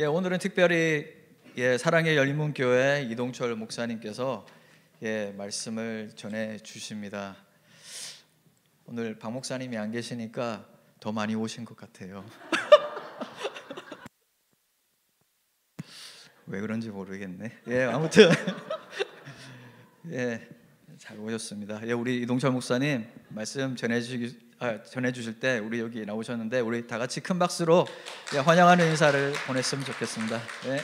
예, 오늘은 특별히 예, 사랑의 열린문교회 이동철 목사님께서 예, 말씀을 전해 주십니다. 오늘 박 목사님이 안 계시니까 더 많이 오신 것 같아요. 왜 그런지 모르겠네. 예, 아무튼 예, 잘 오셨습니다. 예, 우리 이동철 목사님 말씀 전해 주시 아, 전해 주실 때 우리 여기 나오셨는데 우리 다 같이 큰 박수로 예, 환영하는 인사를 보냈으면 좋겠습니다. 예.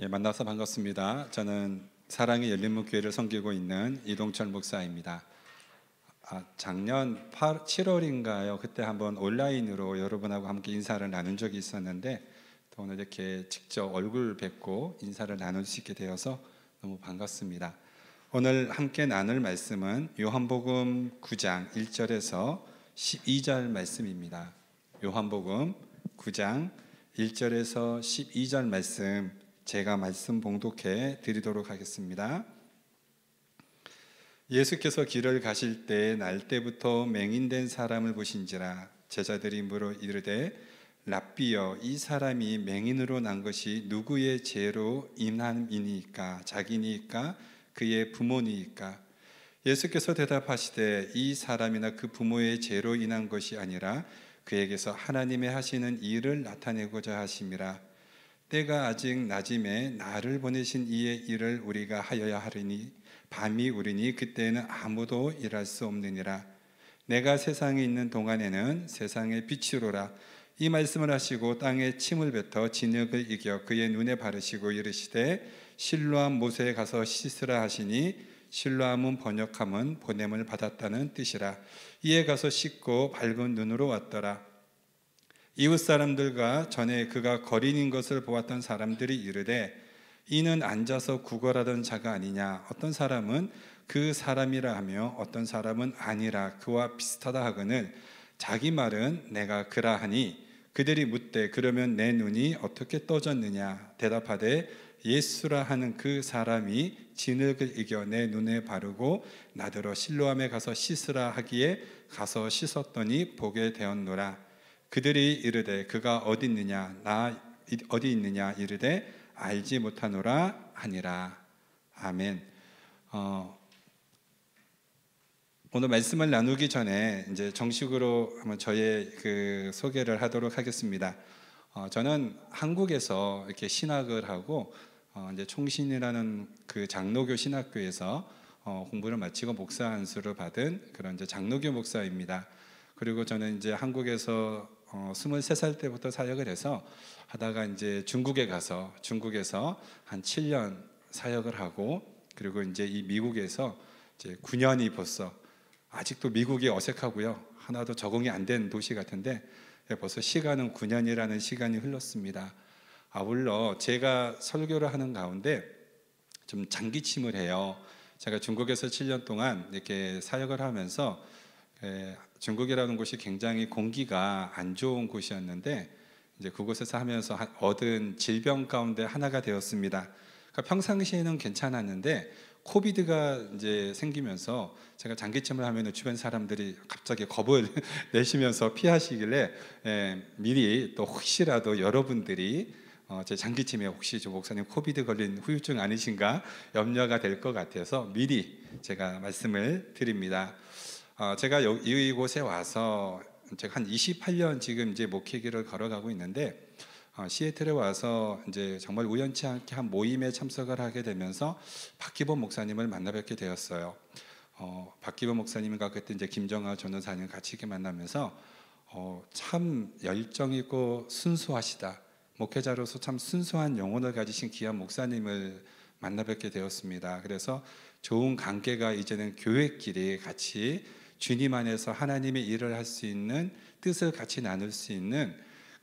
예, 만나서 반갑습니다. 저는 사랑의 열린문 교회를 섬기고 있는 이동철 목사입니다. 아, 작년 8, 7월인가요? 그때 한번 온라인으로 여러분하고 함께 인사를 나눈 적이 있었는데 또 오늘 이렇게 직접 얼굴 뵙고 인사를 나눌 수 있게 되어서 너무 반갑습니다. 오늘 함께 나눌 말씀은 요한복음 9장 1절에서 12절 말씀입니다. 요한복음 9장 1절에서 12절 말씀 제가 말씀 봉독해 드리도록 하겠습니다. 예수께서 길을 가실 때 날 때부터 맹인된 사람을 보신지라 제자들이 물어 이르되 랍비여 이 사람이 맹인으로 난 것이 누구의 죄로 인함이니까 자기니까 그의 부모니까. 예수께서 대답하시되 이 사람이나 그 부모의 죄로 인한 것이 아니라 그에게서 하나님의 하시는 일을 나타내고자 하심이라. 때가 아직 낮임에 나를 보내신 이의 일을 우리가 하여야 하리니 밤이 우리니 그때는 아무도 일할 수 없느니라. 내가 세상에 있는 동안에는 세상의 빛이로라. 이 말씀을 하시고 땅에 침을 뱉어 진흙을 이겨 그의 눈에 바르시고 이르시되 실로암 못에 가서 씻으라 하시니 실로암은 번역함은 보냄을 받았다는 뜻이라. 이에 가서 씻고 밝은 눈으로 왔더라. 이웃 사람들과 전에 그가 거린인 것을 보았던 사람들이 이르되 이는 앉아서 구걸하던 자가 아니냐? 어떤 사람은 그 사람이라 하며 어떤 사람은 아니라 그와 비슷하다 하거늘 자기 말은 내가 그라 하니 그들이 묻되 그러면 내 눈이 어떻게 떠졌느냐? 대답하되 예수라 하는 그 사람이 진흙을 이겨 내 눈에 바르고 나더러 실로암에 가서 씻으라 하기에 가서 씻었더니 보게 되었노라. 그들이 이르되 그가 어디 있느냐? 나 어디 있느냐? 이르되 알지 못하노라 하니라. 아멘. 어, 오늘 말씀을 나누기 전에 이제 정식으로 한번 저의 그 소개를 하도록 하겠습니다. 어, 저는 한국에서 이렇게 신학을 하고 어, 이제 총신이라는 그 장로교 신학교에서 어, 공부를 마치고 목사 안수를 받은 그런 이제 장로교 목사입니다. 그리고 저는 이제 한국에서 어, 23살 때부터 사역을 해서 하다가 이제 중국에 가서 중국에서 한 7년 사역을 하고 그리고 이제 이 미국에서 이제 9년이 벌써 아직도 미국이 어색하고요. 하나도 적응이 안 된 도시 같은데 벌써 시간은 9년이라는 시간이 흘렀습니다. 아울러 제가 설교를 하는 가운데 좀 장기침을 해요. 제가 중국에서 7년 동안 이렇게 사역을 하면서 중국이라는 곳이 굉장히 공기가 안 좋은 곳이었는데 이제 그곳에서 하면서 얻은 질병 가운데 하나가 되었습니다. 그러니까 평상시에는 괜찮았는데 코비드가 이제 생기면서 제가 장기침을 하면 주변 사람들이 갑자기 겁을 내시면서 피하시길래 예, 미리 또 혹시라도 여러분들이 어, 제 장기침에 혹시 저 목사님 코비드 걸린 후유증 아니신가 염려가 될 것 같아서 미리 제가 말씀을 드립니다. 어, 제가 이곳에 와서 제가 한 28년 지금 이제 목회기를 걸어가고 있는데 어, 시애틀에 와서 이제 정말 우연치 않게 한 모임에 참석을 하게 되면서 박기범 목사님을 만나 뵙게 되었어요. 어, 박기범 목사님과 그때 이제 김정아 전도사님 같이 이렇게 만나면서 어, 참 열정 있고 순수하시다. 목회자로서 참 순수한 영혼을 가지신 귀한 목사님을 만나 뵙게 되었습니다. 그래서 좋은 관계가 이제는 교회끼리 같이 주님 안에서 하나님의 일을 할 수 있는 뜻을 같이 나눌 수 있는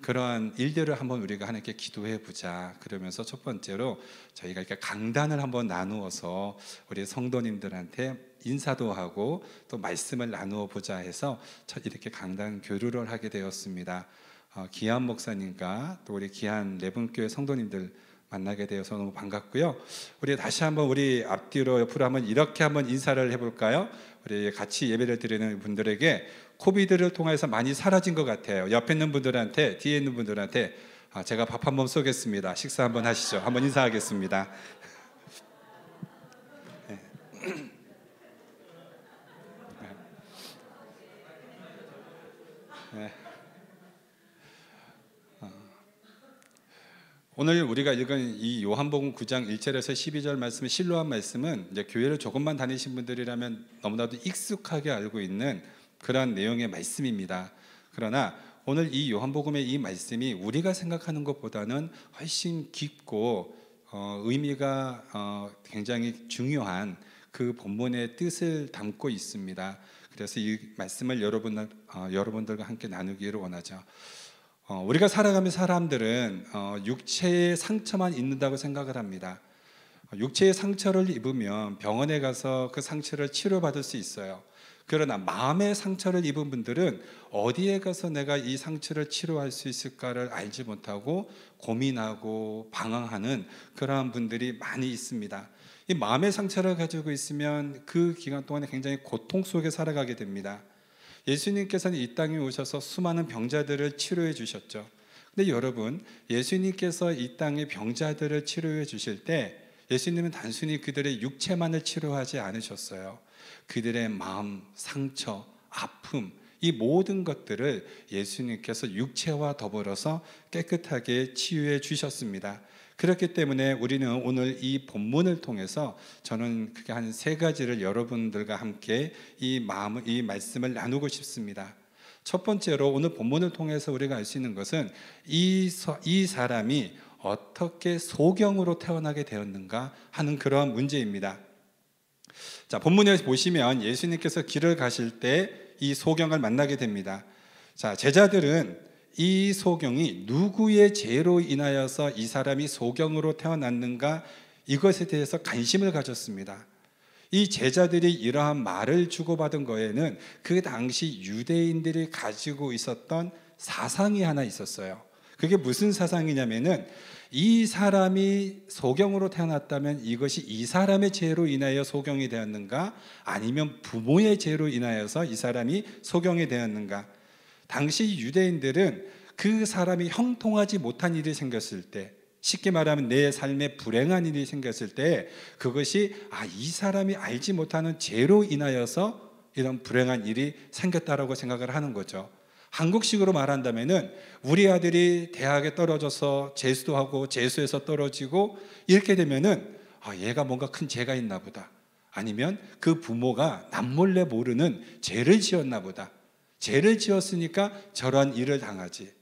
그러한 일들을 한번 우리가 하나님께 기도해 보자. 그러면서 첫 번째로 저희가 이렇게 강단을 한번 나누어서 우리 성도님들한테 인사도 하고 또 말씀을 나누어 보자 해서 첫 이렇게 강단 교류를 하게 되었습니다. 어, 기한 목사님과 또 우리 기한 레분교회 성도님들 만나게 되어서 너무 반갑고요. 우리 다시 한번 우리 앞뒤로 옆으로 한번 이렇게 한번 인사를 해볼까요? 우리 같이 예배를 드리는 분들에게 코비드를 통해서 많이 사라진 것 같아요. 옆에 있는 분들한테 뒤에 있는 분들한테 아, 제가 밥 한번 쏘겠습니다. 식사 한번 하시죠. 한번 인사하겠습니다. 네. 오늘 우리가 읽은 이 요한복음 9장 1절에서 12절 말씀은 실로한 말씀은 이제 교회를 조금만 다니신 분들이라면 너무나도 익숙하게 알고 있는 그러한 내용의 말씀입니다. 그러나 오늘 이 요한복음의 이 말씀이 우리가 생각하는 것보다는 훨씬 깊고 어, 의미가 어, 굉장히 중요한 그 본문의 뜻을 담고 있습니다. 그래서 이 말씀을 여러분 어, 여러분들과 함께 나누기를 원하죠. 어, 우리가 살아가면 사람들은 어, 육체의 상처만 있는다고 생각을 합니다. 어, 육체의 상처를 입으면 병원에 가서 그 상처를 치료받을 수 있어요. 그러나 마음의 상처를 입은 분들은 어디에 가서 내가 이 상처를 치료할 수 있을까를 알지 못하고 고민하고 방황하는 그러한 분들이 많이 있습니다. 이 마음의 상처를 가지고 있으면 그 기간 동안에 굉장히 고통 속에 살아가게 됩니다. 예수님께서는 이 땅에 오셔서 수많은 병자들을 치료해 주셨죠. 근데 여러분, 예수님께서 이 땅의 병자들을 치료해 주실 때 예수님은 단순히 그들의 육체만을 치료하지 않으셨어요. 그들의 마음, 상처, 아픔, 이 모든 것들을 예수님께서 육체와 더불어서 깨끗하게 치유해 주셨습니다. 그렇기 때문에 우리는 오늘 이 본문을 통해서 저는 그게 한 세 가지를 여러분들과 함께 이 마음, 이 말씀을 나누고 싶습니다. 첫 번째로 오늘 본문을 통해서 우리가 알 수 있는 것은 이, 이 사람이 어떻게 소경으로 태어나게 되었는가 하는 그러한 문제입니다. 자, 본문에 보시면 예수님께서 길을 가실 때 이 소경을 만나게 됩니다. 자, 제자들은 이 소경이 누구의 죄로 인하여서 이 사람이 소경으로 태어났는가 이것에 대해서 관심을 가졌습니다. 이 제자들이 이러한 말을 주고받은 거에는 그 당시 유대인들이 가지고 있었던 사상이 하나 있었어요. 그게 무슨 사상이냐면은 이 사람이 소경으로 태어났다면 이것이 이 사람의 죄로 인하여 소경이 되었는가 아니면 부모의 죄로 인하여서 이 사람이 소경이 되었는가 당시 유대인들은 그 사람이 형통하지 못한 일이 생겼을 때 쉽게 말하면 내 삶에 불행한 일이 생겼을 때 그것이 아 이 사람이 알지 못하는 죄로 인하여서 이런 불행한 일이 생겼다라고 생각을 하는 거죠. 한국식으로 말한다면은 우리 아들이 대학에 떨어져서 재수도 하고 재수해서 떨어지고 이렇게 되면은 아 얘가 뭔가 큰 죄가 있나 보다. 아니면 그 부모가 남몰래 모르는 죄를 지었나 보다. 죄를 지었으니까 저러한 일을 당하지.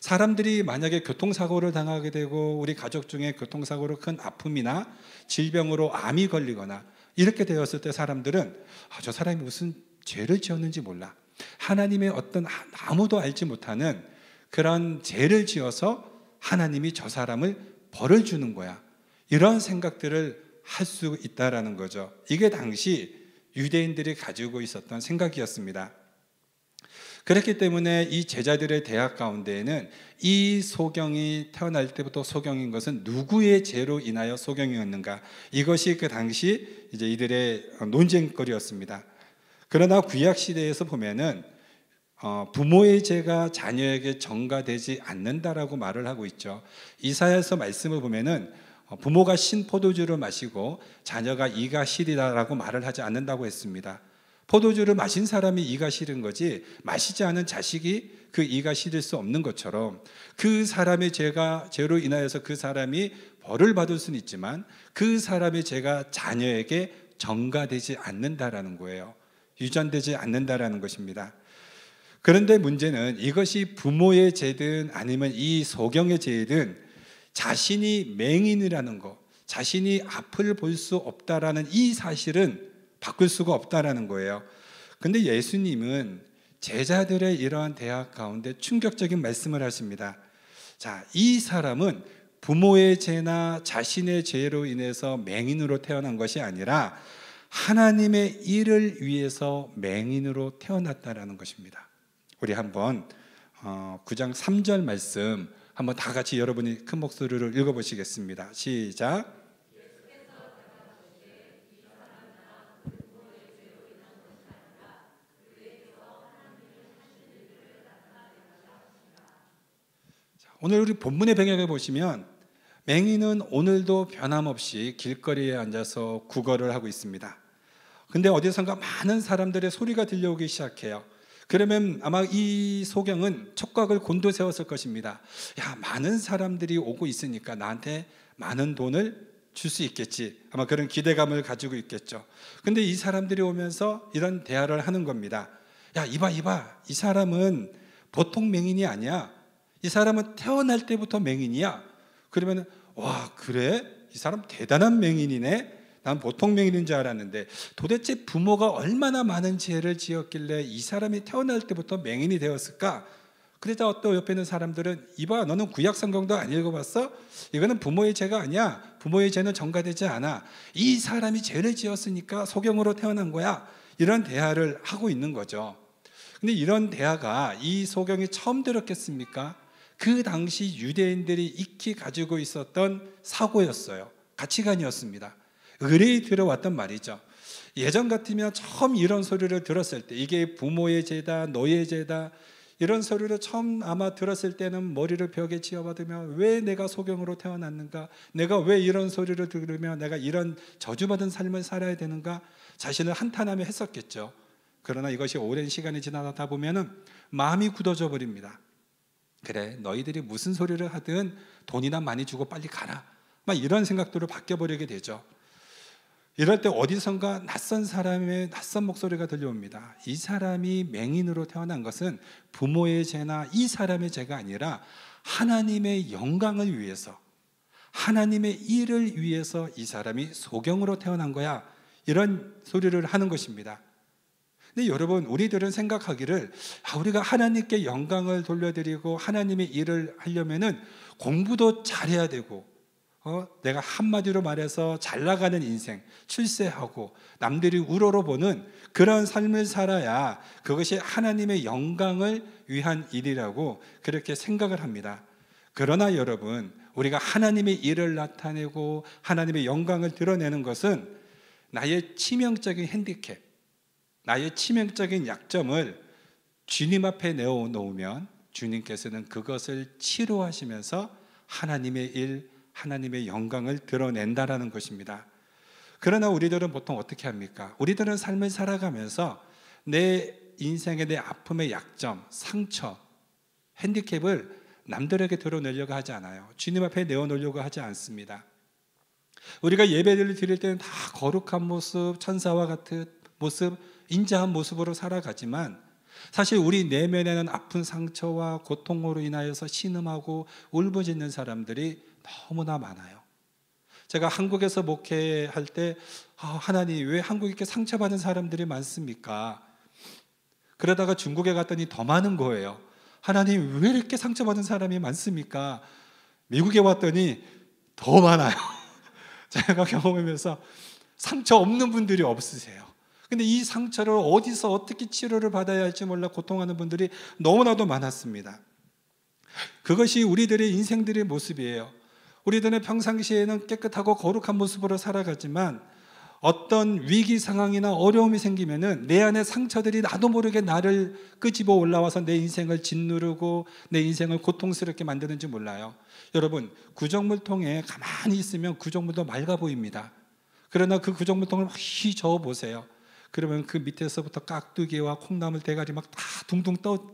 사람들이 만약에 교통사고를 당하게 되고 우리 가족 중에 교통사고로 큰 아픔이나 질병으로 암이 걸리거나 이렇게 되었을 때 사람들은 아, 저 사람이 무슨 죄를 지었는지 몰라. 하나님의 어떤 아무도 알지 못하는 그런 죄를 지어서 하나님이 저 사람을 벌을 주는 거야. 이런 생각들을 할 수 있다라는 거죠. 이게 당시 유대인들이 가지고 있었던 생각이었습니다. 그렇기 때문에 이 제자들의 대학 가운데에는 이 소경이 태어날 때부터 소경인 것은 누구의 죄로 인하여 소경이었는가 이것이 그 당시 이제 이들의 논쟁거리였습니다. 그러나 구약 시대에서 보면은 어, 부모의 죄가 자녀에게 전가되지 않는다라고 말을 하고 있죠. 이사야서 말씀을 보면은 어, 부모가 신 포도주를 마시고 자녀가 이가 시리다라고 말을 하지 않는다고 했습니다. 포도주를 마신 사람이 이가 싫은 거지 마시지 않은 자식이 그 이가 싫을 수 없는 것처럼 그 사람의 죄가 죄로 인하여서 그 사람이 벌을 받을 수는 있지만 그 사람의 죄가 자녀에게 전가되지 않는다라는 거예요. 유전되지 않는다라는 것입니다. 그런데 문제는 이것이 부모의 죄든 아니면 이 소경의 죄든 자신이 맹인이라는 것, 자신이 앞을 볼 수 없다라는 이 사실은 바꿀 수가 없다라는 거예요. 근데 예수님은 제자들의 이러한 대학 가운데 충격적인 말씀을 하십니다. 자, 이 사람은 부모의 죄나 자신의 죄로 인해서 맹인으로 태어난 것이 아니라 하나님의 일을 위해서 맹인으로 태어났다라는 것입니다. 우리 한번 9장 어, 3절 말씀 한번 다 같이 여러분이 큰 목소리를 읽어보시겠습니다. 시작. 오늘 우리 본문의 배경에 보시면 맹인은 오늘도 변함없이 길거리에 앉아서 구걸을 하고 있습니다. 근데 어디선가 많은 사람들의 소리가 들려오기 시작해요. 그러면 아마 이 소경은 촉각을 곤두세웠을 것입니다. 야, 많은 사람들이 오고 있으니까 나한테 많은 돈을 줄 수 있겠지. 아마 그런 기대감을 가지고 있겠죠. 근데 이 사람들이 오면서 이런 대화를 하는 겁니다. 야, 이봐, 이봐. 이 사람은 보통 맹인이 아니야. 이 사람은 태어날 때부터 맹인이야. 그러면 와 그래 이 사람 대단한 맹인이네. 난 보통 맹인인 줄 알았는데 도대체 부모가 얼마나 많은 죄를 지었길래 이 사람이 태어날 때부터 맹인이 되었을까? 그러자 어떤 옆에 있는 사람들은 이봐 너는 구약 성경도 안 읽어봤어? 이거는 부모의 죄가 아니야. 부모의 죄는 전가되지 않아. 이 사람이 죄를 지었으니까 소경으로 태어난 거야. 이런 대화를 하고 있는 거죠. 근데 이런 대화가 이 소경이 처음 들었겠습니까? 그 당시 유대인들이 익히 가지고 있었던 사고였어요. 가치관이었습니다. 의뢰이 들어왔던 말이죠. 예전 같으면 처음 이런 소리를 들었을 때 이게 부모의 죄다, 너의 죄다 이런 소리를 처음 아마 들었을 때는 머리를 벽에 치어받으며 왜 내가 소경으로 태어났는가? 내가 왜 이런 소리를 들으며 내가 이런 저주받은 삶을 살아야 되는가? 자신을 한탄하며 했었겠죠. 그러나 이것이 오랜 시간이 지나다 보면은 마음이 굳어져 버립니다. 그래 너희들이 무슨 소리를 하든 돈이나 많이 주고 빨리 가라. 막 이런 생각들로 바뀌어버리게 되죠. 이럴 때 어디선가 낯선 사람의 낯선 목소리가 들려옵니다. 이 사람이 맹인으로 태어난 것은 부모의 죄나 이 사람의 죄가 아니라 하나님의 영광을 위해서 하나님의 일을 위해서 이 사람이 소경으로 태어난 거야. 이런 소리를 하는 것입니다 근데 여러분, 우리들은 생각하기를 아, 우리가 하나님께 영광을 돌려드리고 하나님의 일을 하려면은 공부도 잘해야 되고 어, 내가 한마디로 말해서 잘 나가는 인생, 출세하고 남들이 우러러 보는 그런 삶을 살아야 그것이 하나님의 영광을 위한 일이라고 그렇게 생각을 합니다. 그러나 여러분, 우리가 하나님의 일을 나타내고 하나님의 영광을 드러내는 것은 나의 치명적인 핸디캡, 나의 치명적인 약점을 주님 앞에 내어 놓으면 주님께서는 그것을 치료하시면서 하나님의 일, 하나님의 영광을 드러낸다라는 것입니다. 그러나 우리들은 보통 어떻게 합니까? 우리들은 삶을 살아가면서 내 인생의 내 아픔의 약점, 상처, 핸디캡을 남들에게 드러내려고 하지 않아요. 주님 앞에 내어놓으려고 하지 않습니다. 우리가 예배를 드릴 때는 다 거룩한 모습, 천사와 같은 모습, 인자한 모습으로 살아가지만 사실 우리 내면에는 아픈 상처와 고통으로 인하여서 신음하고 울부짖는 사람들이 너무나 많아요. 제가 한국에서 목회할 때 아, 하나님 왜 한국에 이렇게 상처받은 사람들이 많습니까? 그러다가 중국에 갔더니 더 많은 거예요. 하나님 왜 이렇게 상처받은 사람이 많습니까? 미국에 왔더니 더 많아요. 제가 경험하면서 상처 없는 분들이 없으세요. 근데 이 상처를 어디서 어떻게 치료를 받아야 할지 몰라 고통하는 분들이 너무나도 많았습니다. 그것이 우리들의 인생들의 모습이에요. 우리들은 평상시에는 깨끗하고 거룩한 모습으로 살아가지만 어떤 위기 상황이나 어려움이 생기면은 내 안에 상처들이 나도 모르게 나를 끄집어 올라와서 내 인생을 짓누르고 내 인생을 고통스럽게 만드는지 몰라요. 여러분, 구정물통에 가만히 있으면 구정물도 맑아 보입니다. 그러나 그 구정물통을 휘 저어 보세요. 그러면 그 밑에서부터 깍두기와 콩나물 대가리 막 다 둥둥 떠,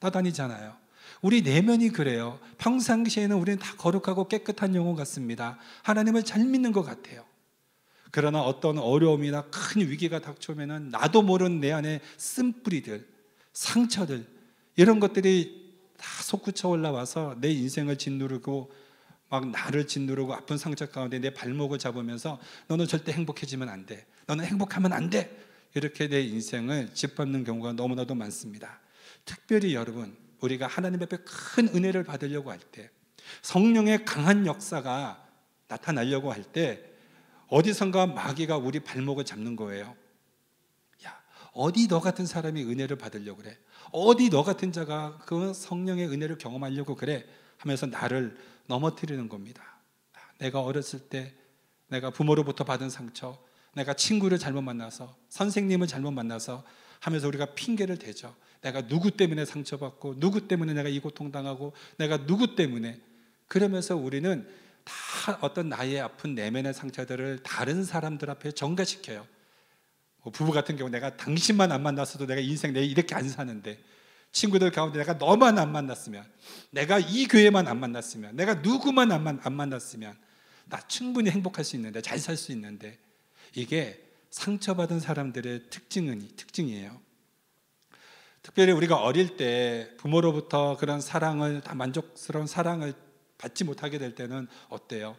떠다니잖아요. 우리 내면이 그래요. 평상시에는 우리는 다 거룩하고 깨끗한 영혼 같습니다. 하나님을 잘 믿는 것 같아요. 그러나 어떤 어려움이나 큰 위기가 닥쳐오면은 나도 모르는 내 안에 쓴뿌리들, 상처들, 이런 것들이 다 솟구쳐 올라와서 내 인생을 짓누르고 막 나를 짓누르고 아픈 상처 가운데 내 발목을 잡으면서 너는 절대 행복해지면 안 돼. 너는 행복하면 안 돼. 이렇게 내 인생을 짓밟는 경우가 너무나도 많습니다. 특별히 여러분, 우리가 하나님 앞에 큰 은혜를 받으려고 할 때, 성령의 강한 역사가 나타나려고 할 때, 어디선가 마귀가 우리 발목을 잡는 거예요. 야, 어디 너 같은 사람이 은혜를 받으려고 그래? 어디 너 같은 자가 그 성령의 은혜를 경험하려고 그래? 하면서 나를 넘어뜨리는 겁니다. 내가 어렸을 때 내가 부모로부터 받은 상처, 내가 친구를 잘못 만나서 선생님을 잘못 만나서 하면서 우리가 핑계를 대죠. 내가 누구 때문에 상처받고 누구 때문에 내가 이 고통당하고 내가 누구 때문에 그러면서 우리는 다 어떤 나의 아픈 내면의 상처들을 다른 사람들 앞에 전가시켜요. 뭐 부부 같은 경우 내가 당신만 안 만났어도 내가 인생 내 이렇게 안 사는데 친구들 가운데 내가 너만 안 만났으면 내가 이 교회만 안 만났으면 내가 누구만 안, 만났으면 나 충분히 행복할 수 있는데 잘 살 수 있는데 이게 상처받은 사람들의 특징은 특징이에요. 특별히 우리가 어릴 때 부모로부터 그런 사랑을 다 만족스러운 사랑을 받지 못하게 될 때는 어때요?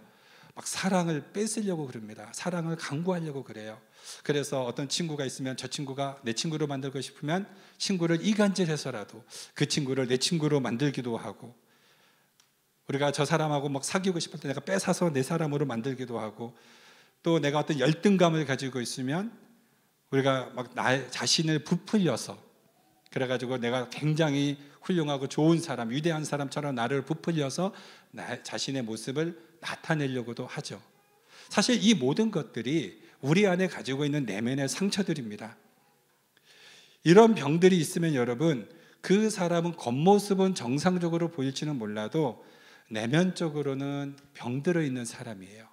막 사랑을 뺏으려고 그럽니다. 사랑을 강구하려고 그래요. 그래서 어떤 친구가 있으면 저 친구가 내 친구로 만들고 싶으면 친구를 이간질해서라도 그 친구를 내 친구로 만들기도 하고 우리가 저 사람하고 막 사귀고 싶을 때 내가 뺏어서 내 사람으로 만들기도 하고 또 내가 어떤 열등감을 가지고 있으면 우리가 막 나 자신을 부풀려서 그래가지고 내가 굉장히 훌륭하고 좋은 사람, 위대한 사람처럼 나를 부풀려서 나 자신의 모습을 나타내려고도 하죠. 사실 이 모든 것들이 우리 안에 가지고 있는 내면의 상처들입니다. 이런 병들이 있으면 여러분, 그 사람은 겉모습은 정상적으로 보일지는 몰라도 내면적으로는 병들어 있는 사람이에요.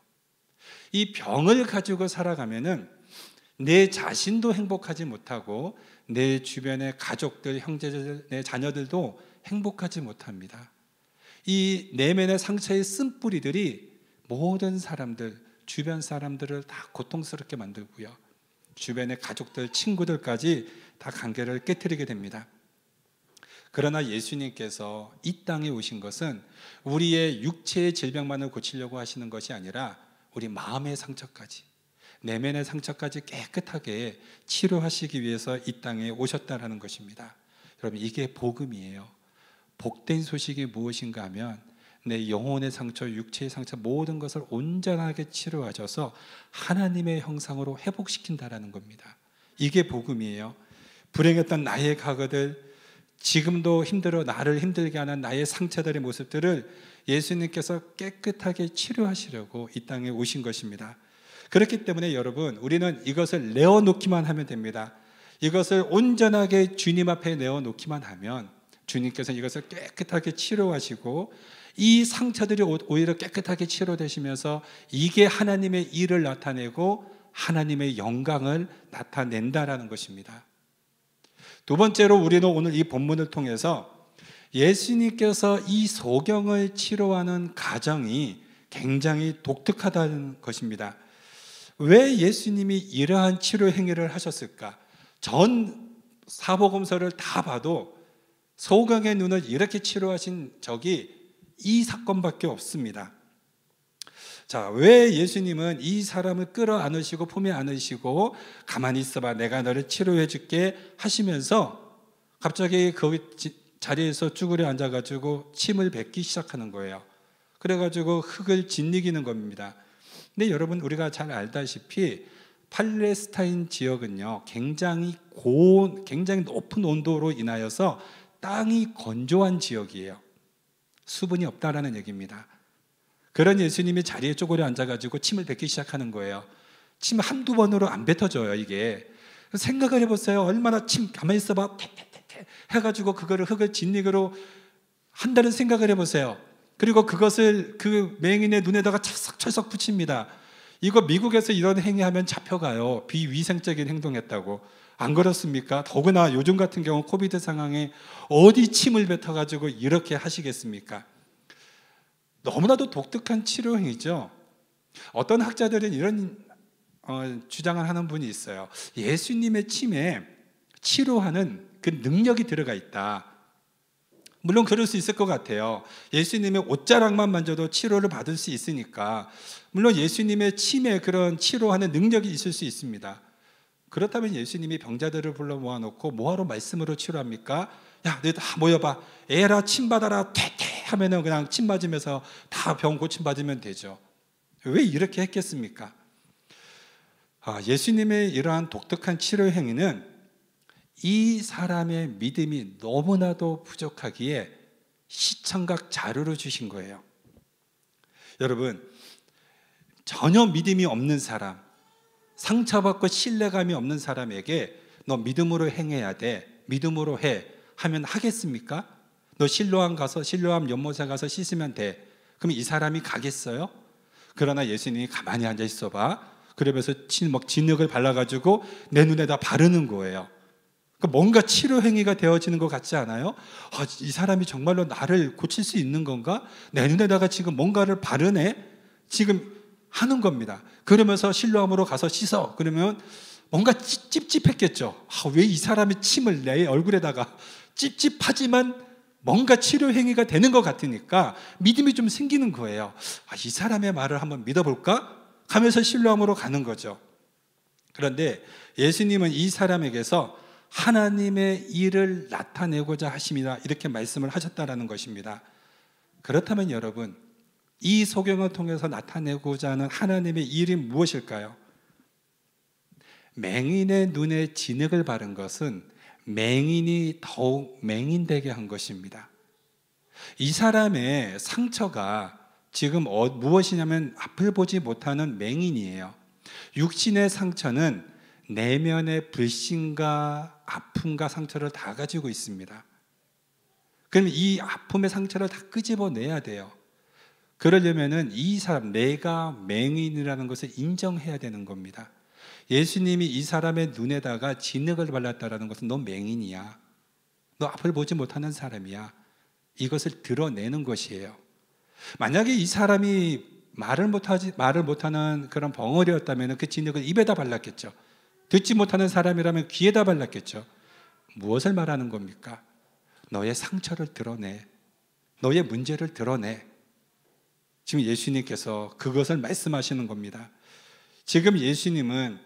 이 병을 가지고 살아가면은 내 자신도 행복하지 못하고 내 주변의 가족들, 형제들, 내 자녀들도 행복하지 못합니다. 이 내면의 상처의 쓴뿌리들이 모든 사람들, 주변 사람들을 다 고통스럽게 만들고요. 주변의 가족들, 친구들까지 다 관계를 깨뜨리게 됩니다. 그러나 예수님께서 이 땅에 오신 것은 우리의 육체의 질병만을 고치려고 하시는 것이 아니라 우리 마음의 상처까지 내면의 상처까지 깨끗하게 치료하시기 위해서 이 땅에 오셨다라는 것입니다. 여러분 이게 복음이에요. 복된 소식이 무엇인가 하면 내 영혼의 상처, 육체의 상처 모든 것을 온전하게 치료하셔서 하나님의 형상으로 회복시킨다라는 겁니다. 이게 복음이에요. 불행했던 나의 과거들 지금도 힘들어 나를 힘들게 하는 나의 상처들의 모습들을 예수님께서 깨끗하게 치료하시려고 이 땅에 오신 것입니다. 그렇기 때문에 여러분, 우리는 이것을 내어놓기만 하면 됩니다. 이것을 온전하게 주님 앞에 내어놓기만 하면 주님께서 이것을 깨끗하게 치료하시고 이 상처들이 오히려 깨끗하게 치료되시면서 이게 하나님의 일을 나타내고 하나님의 영광을 나타낸다라는 것입니다. 두 번째로 우리는 오늘 이 본문을 통해서 예수님께서 이 소경을 치료하는 가정이 굉장히 독특하다는 것입니다. 왜 예수님이 이러한 치료 행위를 하셨을까? 전 사복음서를 다 봐도 소경의 눈을 이렇게 치료하신 적이 이 사건밖에 없습니다. 자, 왜 예수님은 이 사람을 끌어 안으시고 품에 안으시고 가만히 있어봐 내가 너를 치료해 줄게 하시면서 갑자기 그 자리에서 쭈그려 앉아가지고 침을 뱉기 시작하는 거예요. 그래가지고 흙을 짓이기는 겁니다. 근데 여러분 우리가 잘 알다시피 팔레스타인 지역은요 굉장히 고 굉장히 높은 온도로 인하여서 땅이 건조한 지역이에요. 수분이 없다라는 얘기입니다. 그런 예수님이 자리에 쪼그려 앉아가지고 침을 뱉기 시작하는 거예요. 침 한두 번으로 안 뱉어져요, 이게. 생각을 해보세요. 얼마나 침 가만히 있어봐. 해가지고 그거를 흙을 진닉으로 한다는 생각을 해보세요. 그리고 그것을 그 맹인의 눈에다가 철썩철썩 붙입니다. 이거 미국에서 이런 행위하면 잡혀가요. 비위생적인 행동했다고. 안 그렇습니까? 더구나 요즘 같은 경우 코비드 상황에 어디 침을 뱉어가지고 이렇게 하시겠습니까? 너무나도 독특한 치료 행위죠. 어떤 학자들은 이런 어, 주장을 하는 분이 있어요. 예수님의 침에 치료하는 그 능력이 들어가 있다. 물론 그럴 수 있을 것 같아요. 예수님의 옷자락만 만져도 치료를 받을 수 있으니까. 물론 예수님의 침에 그런 치료하는 능력이 있을 수 있습니다. 그렇다면 예수님이 병자들을 불러 모아놓고 뭐하러 말씀으로 치료합니까? 야, 너희 다 모여봐. 에라, 침 받아라. 퇴퇴 하면은 그냥 침 맞으면서 다 병 고침 받으면 되죠. 왜 이렇게 했겠습니까? 아, 예수님의 이러한 독특한 치료 행위는 이 사람의 믿음이 너무나도 부족하기에 시청각 자료로 주신 거예요. 여러분, 전혀 믿음이 없는 사람, 상처받고 신뢰감이 없는 사람에게 너 믿음으로 행해야 돼. 믿음으로 해. 하면 하겠습니까? 너 실로암 가서 실로암 연못에 가서 씻으면 돼. 그럼 이 사람이 가겠어요? 그러나 예수님이 가만히 앉아 있어 봐. 그러면서 막 진흙을 발라 가지고 내 눈에다 바르는 거예요. 그러니까 뭔가 치료 행위가 되어지는 것 같지 않아요? 아, 이 사람이 정말로 나를 고칠 수 있는 건가? 내 눈에다가 지금 뭔가를 바르네? 지금 하는 겁니다. 그러면서 실로암으로 가서 씻어. 그러면 뭔가 찝찝했겠죠. 아, 왜 이 사람이 침을 내 얼굴에다가 찝찝하지만 뭔가 치료 행위가 되는 것 같으니까 믿음이 좀 생기는 거예요. 아, 이 사람의 말을 한번 믿어볼까? 하면서 신뢰함으로 가는 거죠. 그런데 예수님은 이 사람에게서 하나님의 일을 나타내고자 하십니다. 이렇게 말씀을 하셨다라는 것입니다. 그렇다면 여러분, 이 소경을 통해서 나타내고자 하는 하나님의 일이 무엇일까요? 맹인의 눈에 진흙을 바른 것은 맹인이 더욱 맹인되게 한 것입니다. 이 사람의 상처가 지금 어, 무엇이냐면 앞을 보지 못하는 맹인이에요. 육신의 상처는 내면의 불신과 아픔과 상처를 다 가지고 있습니다. 그럼 이 아픔의 상처를 다 끄집어내야 돼요. 그러려면은 이 사람, 내가 맹인이라는 것을 인정해야 되는 겁니다. 예수님이 이 사람의 눈에다가 진흙을 발랐다라는 것은 너 맹인이야. 너 앞을 보지 못하는 사람이야. 이것을 드러내는 것이에요. 만약에 이 사람이 말을 못하지 말을 못하는 그런 벙어리였다면 그 진흙을 입에다 발랐겠죠. 듣지 못하는 사람이라면 귀에다 발랐겠죠. 무엇을 말하는 겁니까? 너의 상처를 드러내. 너의 문제를 드러내. 지금 예수님께서 그것을 말씀하시는 겁니다. 지금 예수님은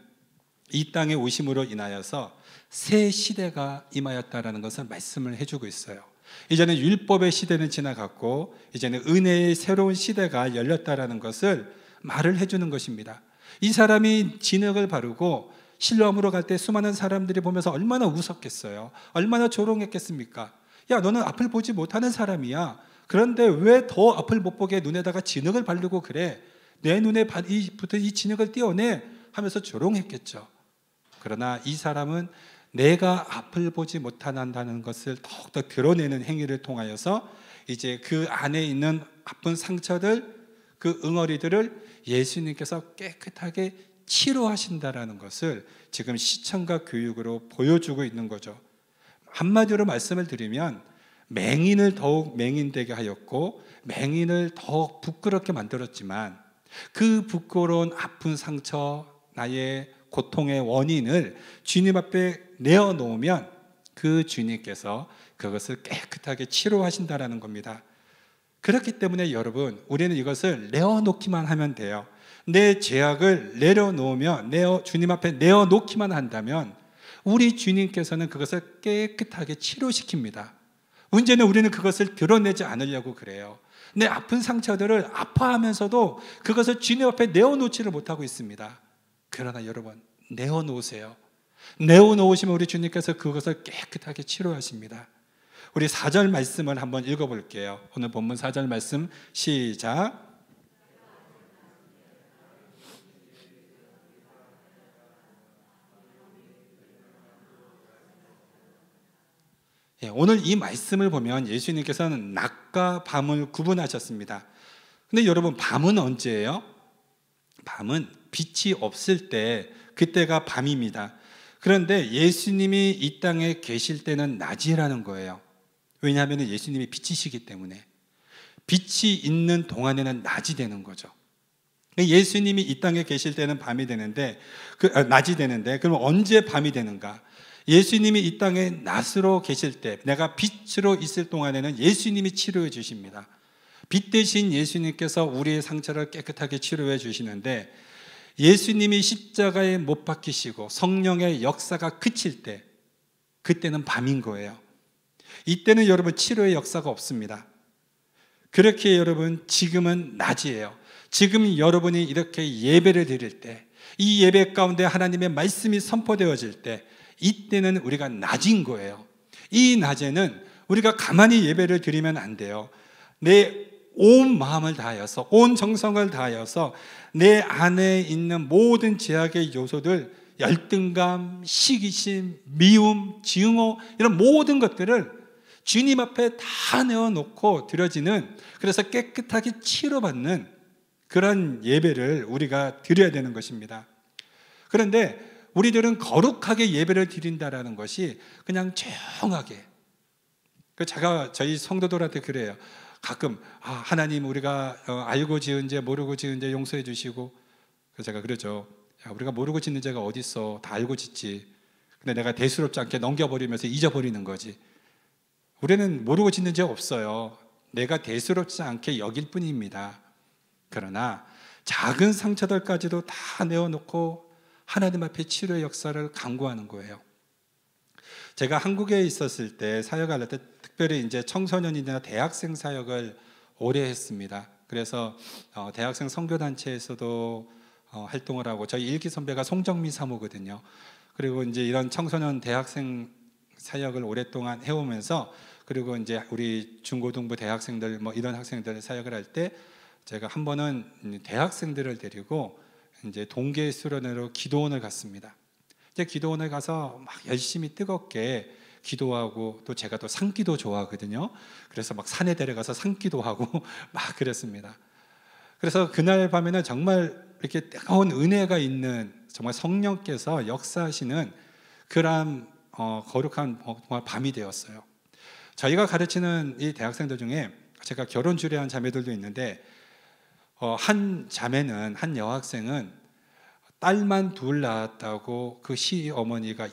이 땅에 오심으로 인하여서 새 시대가 임하였다라는 것을 말씀을 해주고 있어요. 이제는 율법의 시대는 지나갔고 이제는 은혜의 새로운 시대가 열렸다라는 것을 말을 해주는 것입니다. 이 사람이 진흙을 바르고 실로암으로 갈 때 수많은 사람들이 보면서 얼마나 웃었겠어요. 얼마나 조롱했겠습니까? 야, 너는 앞을 보지 못하는 사람이야. 그런데 왜 더 앞을 못 보게 눈에다가 진흙을 바르고 그래? 내 눈에 붙은 이 진흙을 띄어내 하면서 조롱했겠죠. 그러나 이 사람은 내가 앞을 보지 못한다는 것을 더욱더 드러내는 행위를 통하여서 이제 그 안에 있는 아픈 상처들, 그 응어리들을 예수님께서 깨끗하게 치료하신다라는 것을 지금 시청과 교육으로 보여주고 있는 거죠. 한마디로 말씀을 드리면 맹인을 더욱 맹인되게 하였고 맹인을 더욱 부끄럽게 만들었지만 그 부끄러운 아픈 상처, 나의 고통의 원인을 주님 앞에 내어놓으면 그 주님께서 그것을 깨끗하게 치료하신다라는 겁니다. 그렇기 때문에 여러분, 우리는 이것을 내어놓기만 하면 돼요. 내 죄악을 내려놓으면, 내어, 주님 앞에 내어놓기만 한다면, 우리 주님께서는 그것을 깨끗하게 치료시킵니다. 문제는 우리는 그것을 드러내지 않으려고 그래요. 내 아픈 상처들을 아파하면서도 그것을 주님 앞에 내어놓지를 못하고 있습니다. 그러나 여러분 내어놓으세요. 내어놓으시면 우리 주님께서 그것을 깨끗하게 치료하십니다. 우리 4절 말씀을 한번 읽어볼게요. 오늘 본문 4절 말씀 시작. 오늘 이 말씀을 보면 예수님께서는 낮과 밤을 구분하셨습니다. 근데 여러분, 밤은 언제예요? 밤은 빛이 없을 때 그때가 밤입니다. 그런데 예수님이 이 땅에 계실 때는 낮이라는 거예요. 왜냐하면 예수님이 빛이시기 때문에 빛이 있는 동안에는 낮이 되는 거죠. 예수님이 이 땅에 계실 때는 밤이 되는데 그, 아, 낮이 되는데 그럼 언제 밤이 되는가? 예수님이 이 땅에 낮으로 계실 때 내가 빛으로 있을 동안에는 예수님이 치료해 주십니다. 빛 대신 예수님께서 우리의 상처를 깨끗하게 치료해 주시는데 예수님이 십자가에 못 박히시고 성령의 역사가 그칠 때 그때는 밤인 거예요. 이때는 여러분 치료의 역사가 없습니다. 그렇게 여러분 지금은 낮이에요. 지금 여러분이 이렇게 예배를 드릴 때, 이 예배 가운데 하나님의 말씀이 선포되어질 때, 이때는 우리가 낮인 거예요. 이 낮에는 우리가 가만히 예배를 드리면 안 돼요. 내 온 마음을 다하여서 온 정성을 다하여서 내 안에 있는 모든 제약의 요소들 열등감, 시기심, 미움, 증오 이런 모든 것들을 주님 앞에 다 내어놓고 드려지는 그래서 깨끗하게 치료받는 그런 예배를 우리가 드려야 되는 것입니다. 그런데 우리들은 거룩하게 예배를 드린다라는 것이 그냥 조용하게 그 제가 저희 성도들한테 그래요. 가끔 아, 하나님 우리가 어, 알고 지은 죄 모르고 지은 죄 용서해 주시고 그래서 제가 그러죠. 야, 우리가 모르고 짓는 죄가 어디 있어? 다 알고 짓지. 근데 내가 대수롭지 않게 넘겨버리면서 잊어버리는 거지. 우리는 모르고 짓는 죄 없어요. 내가 대수롭지 않게 여길 뿐입니다. 그러나 작은 상처들까지도 다 내어놓고 하나님 앞에 치료의 역사를 강구하는 거예요. 제가 한국에 있었을 때 사역할 때 특별히 이제 청소년이나 대학생 사역을 오래 했습니다. 그래서 어, 대학생 선교 단체에서도 어, 활동을 하고 저희 일기 선배가 송정미 사모거든요. 그리고 이제 이런 청소년 대학생 사역을 오랫동안 해오면서 그리고 이제 우리 중고등부 대학생들 뭐 이런 학생들 사역을 할 때 제가 한 번은 대학생들을 데리고 이제 동계 수련회로 기도원을 갔습니다. 이제 기도원에 가서 막 열심히 뜨겁게 기도하고 또 제가 또 산기도 좋아하거든요. 그래서 막 산에 데려가서 산기도 하고 막 그랬습니다. 그래서 그날 밤에는 정말 이렇게 뜨거운 은혜가 있는 정말 성령께서 역사하시는 그런 어, 거룩한 정말 밤이 되었어요. 저희가 가르치는 이 대학생들 중에 제가 결혼 주례한 자매들도 있는데 어, 한 자매는 한 여학생은 딸만 둘 낳았다고 그 시어머니가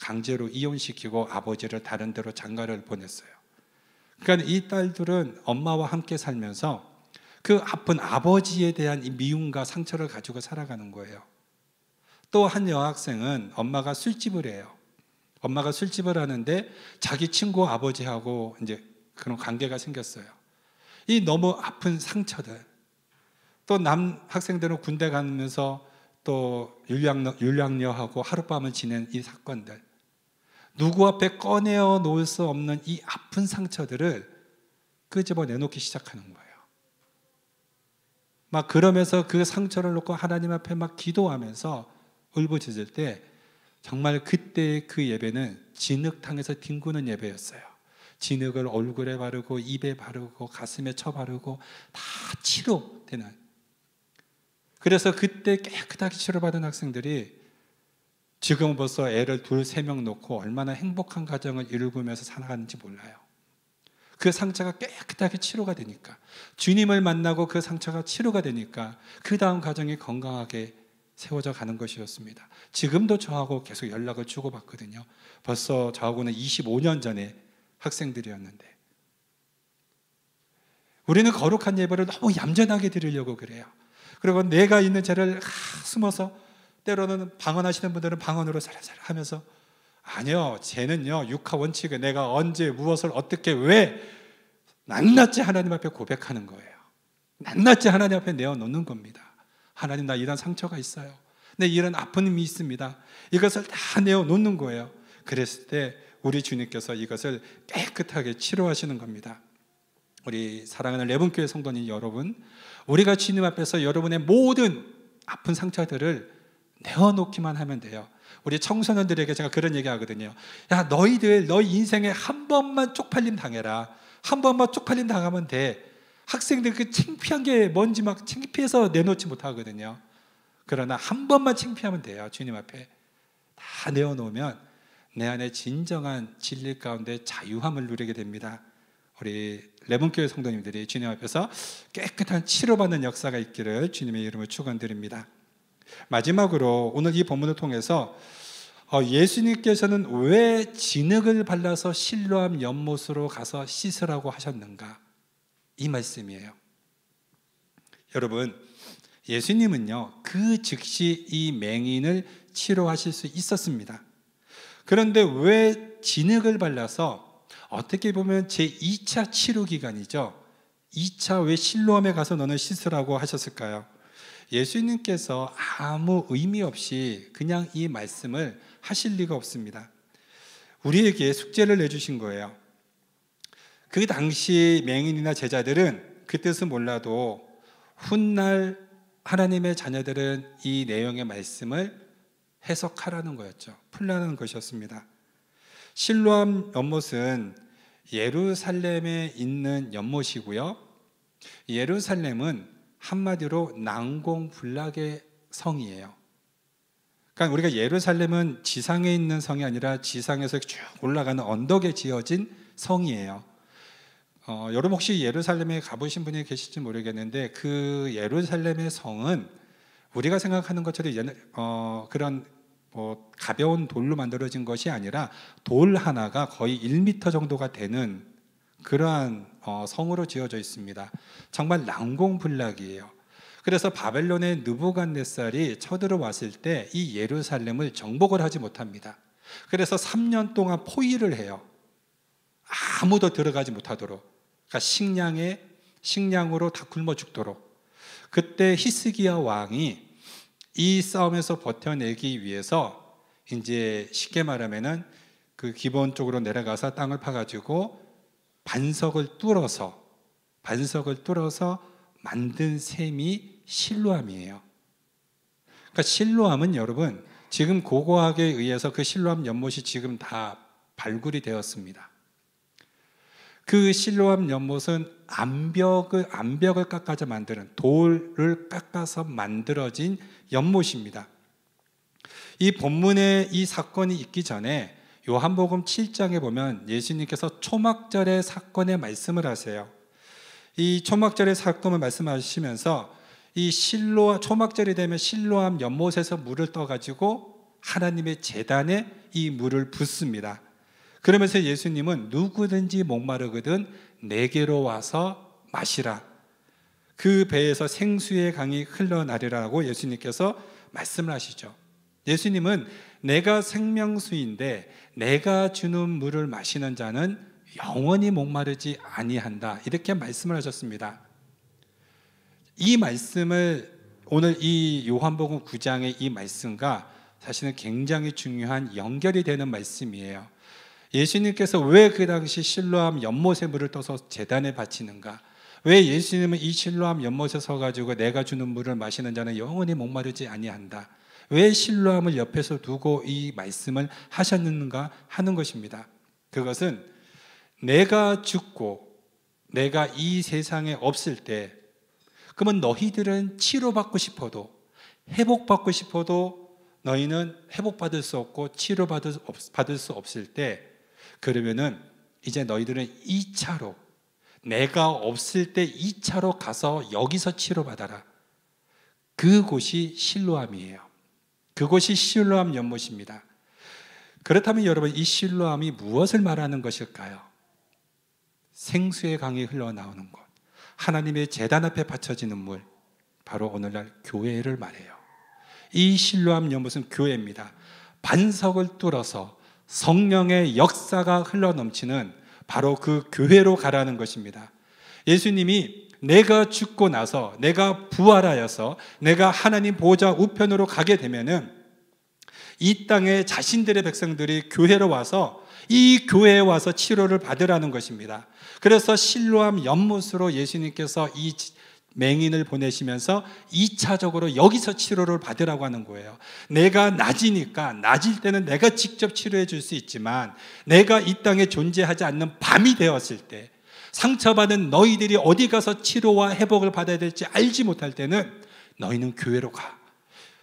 강제로 이혼시키고 아버지를 다른 데로 장가를 보냈어요. 그러니까 이 딸들은 엄마와 함께 살면서 그 아픈 아버지에 대한 이 미움과 상처를 가지고 살아가는 거예요. 또 한 여학생은 엄마가 술집을 해요. 엄마가 술집을 하는데 자기 친구 아버지하고 이제 그런 관계가 생겼어요. 이 너무 아픈 상처들. 또 남 학생들은 군대 가면서 또 율량녀, 율량녀하고 하룻밤을 지낸 이 사건들 누구 앞에 꺼내어 놓을 수 없는 이 아픈 상처들을 끄집어 내놓기 시작하는 거예요. 막 그러면서 그 상처를 놓고 하나님 앞에 막 기도하면서 울부짖을 때 정말 그때의 그 예배는 진흙탕에서 뒹구는 예배였어요. 진흙을 얼굴에 바르고 입에 바르고 가슴에 쳐 바르고 다 치료되는 그래서 그때 깨끗하게 치료받은 학생들이 지금 벌써 애를 둘, 세 명 놓고 얼마나 행복한 가정을 이루면서 살아가는지 몰라요. 그 상처가 깨끗하게 치료가 되니까 주님을 만나고 그 상처가 치료가 되니까 그 다음 가정이 건강하게 세워져 가는 것이었습니다. 지금도 저하고 계속 연락을 주고받거든요. 벌써 저하고는 25년 전에 학생들이었는데 우리는 거룩한 예배를 너무 얌전하게 드리려고 그래요. 그리고 내가 있는 죄를 숨어서 때로는 방언하시는 분들은 방언으로 살살 하면서 아니요, 죄는요, 육하 원칙에 내가 언제 무엇을 어떻게 왜 낱낱이 하나님 앞에 고백하는 거예요. 낱낱이 하나님 앞에 내어놓는 겁니다. 하나님 나 이런 상처가 있어요. 내 이런 아픔이 있습니다. 이것을 다 내어놓는 거예요. 그랬을 때 우리 주님께서 이것을 깨끗하게 치료하시는 겁니다. 우리 사랑하는 레분교회 성도님 여러분, 우리가 주님 앞에서 여러분의 모든 아픈 상처들을 내어놓기만 하면 돼요. 우리 청소년들에게 제가 그런 얘기 하거든요. 야, 너희들, 너희 인생에 한 번만 쪽팔림 당해라. 한 번만 쪽팔림 당하면 돼. 학생들 그 창피한 게 뭔지 막 창피해서 내놓지 못하거든요. 그러나 한 번만 창피하면 돼요. 주님 앞에. 다 내어놓으면 내 안에 진정한 진리 가운데 자유함을 누리게 됩니다. 우리 레몬교회 성도님들이 주님 앞에서 깨끗한 치료받는 역사가 있기를 주님의 이름을 축원드립니다. 마지막으로 오늘 이 본문을 통해서 어, 예수님께서는 왜 진흙을 발라서 실로암 연못으로 가서 씻으라고 하셨는가? 이 말씀이에요. 여러분, 예수님은요, 그 즉시 이 맹인을 치료하실 수 있었습니다. 그런데 왜 진흙을 발라서 어떻게 보면 제 2차 치료 기간이죠. 2차 왜 실로암에 가서 너는 씻으라고 하셨을까요? 예수님께서 아무 의미 없이 그냥 이 말씀을 하실 리가 없습니다. 우리에게 숙제를 내주신 거예요. 그 당시 맹인이나 제자들은 그 뜻을 몰라도 훗날 하나님의 자녀들은 이 내용의 말씀을 해석하라는 거였죠. 풀라는 것이었습니다. 실로암 연못은 예루살렘에 있는 연못이고요. 예루살렘은 한마디로 난공불락의 성이에요. 그러니까 우리가 예루살렘은 지상에 있는 성이 아니라 지상에서 쭉 올라가는 언덕에 지어진 성이에요. 어, 여러분 혹시 예루살렘에 가보신 분이 계실지 모르겠는데 그 예루살렘의 성은 우리가 생각하는 것처럼 어, 그런 뭐 가벼운 돌로 만들어진 것이 아니라 돌 하나가 거의 1미터 정도가 되는 그러한 어, 성으로 지어져 있습니다. 정말 난공불락이에요. 그래서 바벨론의 느부갓네살이 쳐들어왔을 때 이 예루살렘을 정복을 하지 못합니다. 그래서 3년 동안 포위를 해요. 아무도 들어가지 못하도록. 그러니까 식량에 식량으로 다 굶어 죽도록. 그때 히스기야 왕이 이 싸움에서 버텨내기 위해서 이제 쉽게 말하면은 그 기본적으로 내려가서 땅을 파가지고 반석을 뚫어서 반석을 뚫어서 만든 셈이 실로암이에요. 그러니까 실로암은 여러분 지금 고고학에 의해서 그 실로암 연못이 지금 다 발굴이 되었습니다. 그 실로암 연못은 암벽을 암벽을 깎아서 만드는 돌을 깎아서 만들어진 연못입니다. 이 본문에 이 사건이 있기 전에 요한복음 7장에 보면 예수님께서 초막절의 사건의 말씀을 하세요. 이 초막절의 사건을 말씀하시면서 이 실로 초막절이 되면 실로암 연못에서 물을 떠 가지고 하나님의 재단에 이 물을 붓습니다. 그러면서 예수님은 누구든지 목마르거든 내게로 와서 마시라. 그 배에서 생수의 강이 흘러나리라고 예수님께서 말씀을 하시죠. 예수님은 내가 생명수인데 내가 주는 물을 마시는 자는 영원히 목마르지 아니한다. 이렇게 말씀을 하셨습니다. 이 말씀을 오늘 이 요한복음 9장의 이 말씀과 사실은 굉장히 중요한 연결이 되는 말씀이에요. 예수님께서 왜 그 당시 실로암 연못에 물을 떠서 재단에 바치는가? 왜 예수님은 이 실로암 연못에 서 가지고 내가 주는 물을 마시는 자는 영원히 목마르지 아니한다. 왜 실로암을 옆에서 두고 이 말씀을 하셨는가 하는 것입니다. 그것은 내가 죽고 내가 이 세상에 없을 때 그러면 너희들은 치료받고 싶어도 회복받고 싶어도 너희는 회복받을 수 없고 치료받을 수 없을 때 그러면은 이제 너희들은 2차로 내가 없을 때 2차로 가서 여기서 치료받아라. 그곳이 실로암이에요. 그곳이 실로암 연못입니다. 그렇다면 여러분 이 실로암이 무엇을 말하는 것일까요? 생수의 강이 흘러나오는 곳. 하나님의 재단 앞에 바쳐지는 물. 바로 오늘날 교회를 말해요. 이 실로암 연못은 교회입니다. 반석을 뚫어서 성령의 역사가 흘러넘치는 바로 그 교회로 가라는 것입니다. 예수님이 내가 죽고 나서 내가 부활하여서 내가 하나님 보좌 우편으로 가게 되면은 이 땅에 자신들의 백성들이 교회로 와서 이 교회에 와서 치료를 받으라는 것입니다. 그래서 실로암 연못으로 예수님께서 이 맹인을 보내시면서 2차적으로 여기서 치료를 받으라고 하는 거예요. 내가 낮이니까 낮일 때는 내가 직접 치료해 줄 수 있지만 내가 이 땅에 존재하지 않는 밤이 되었을 때 상처받은 너희들이 어디 가서 치료와 회복을 받아야 될지 알지 못할 때는 너희는 교회로 가.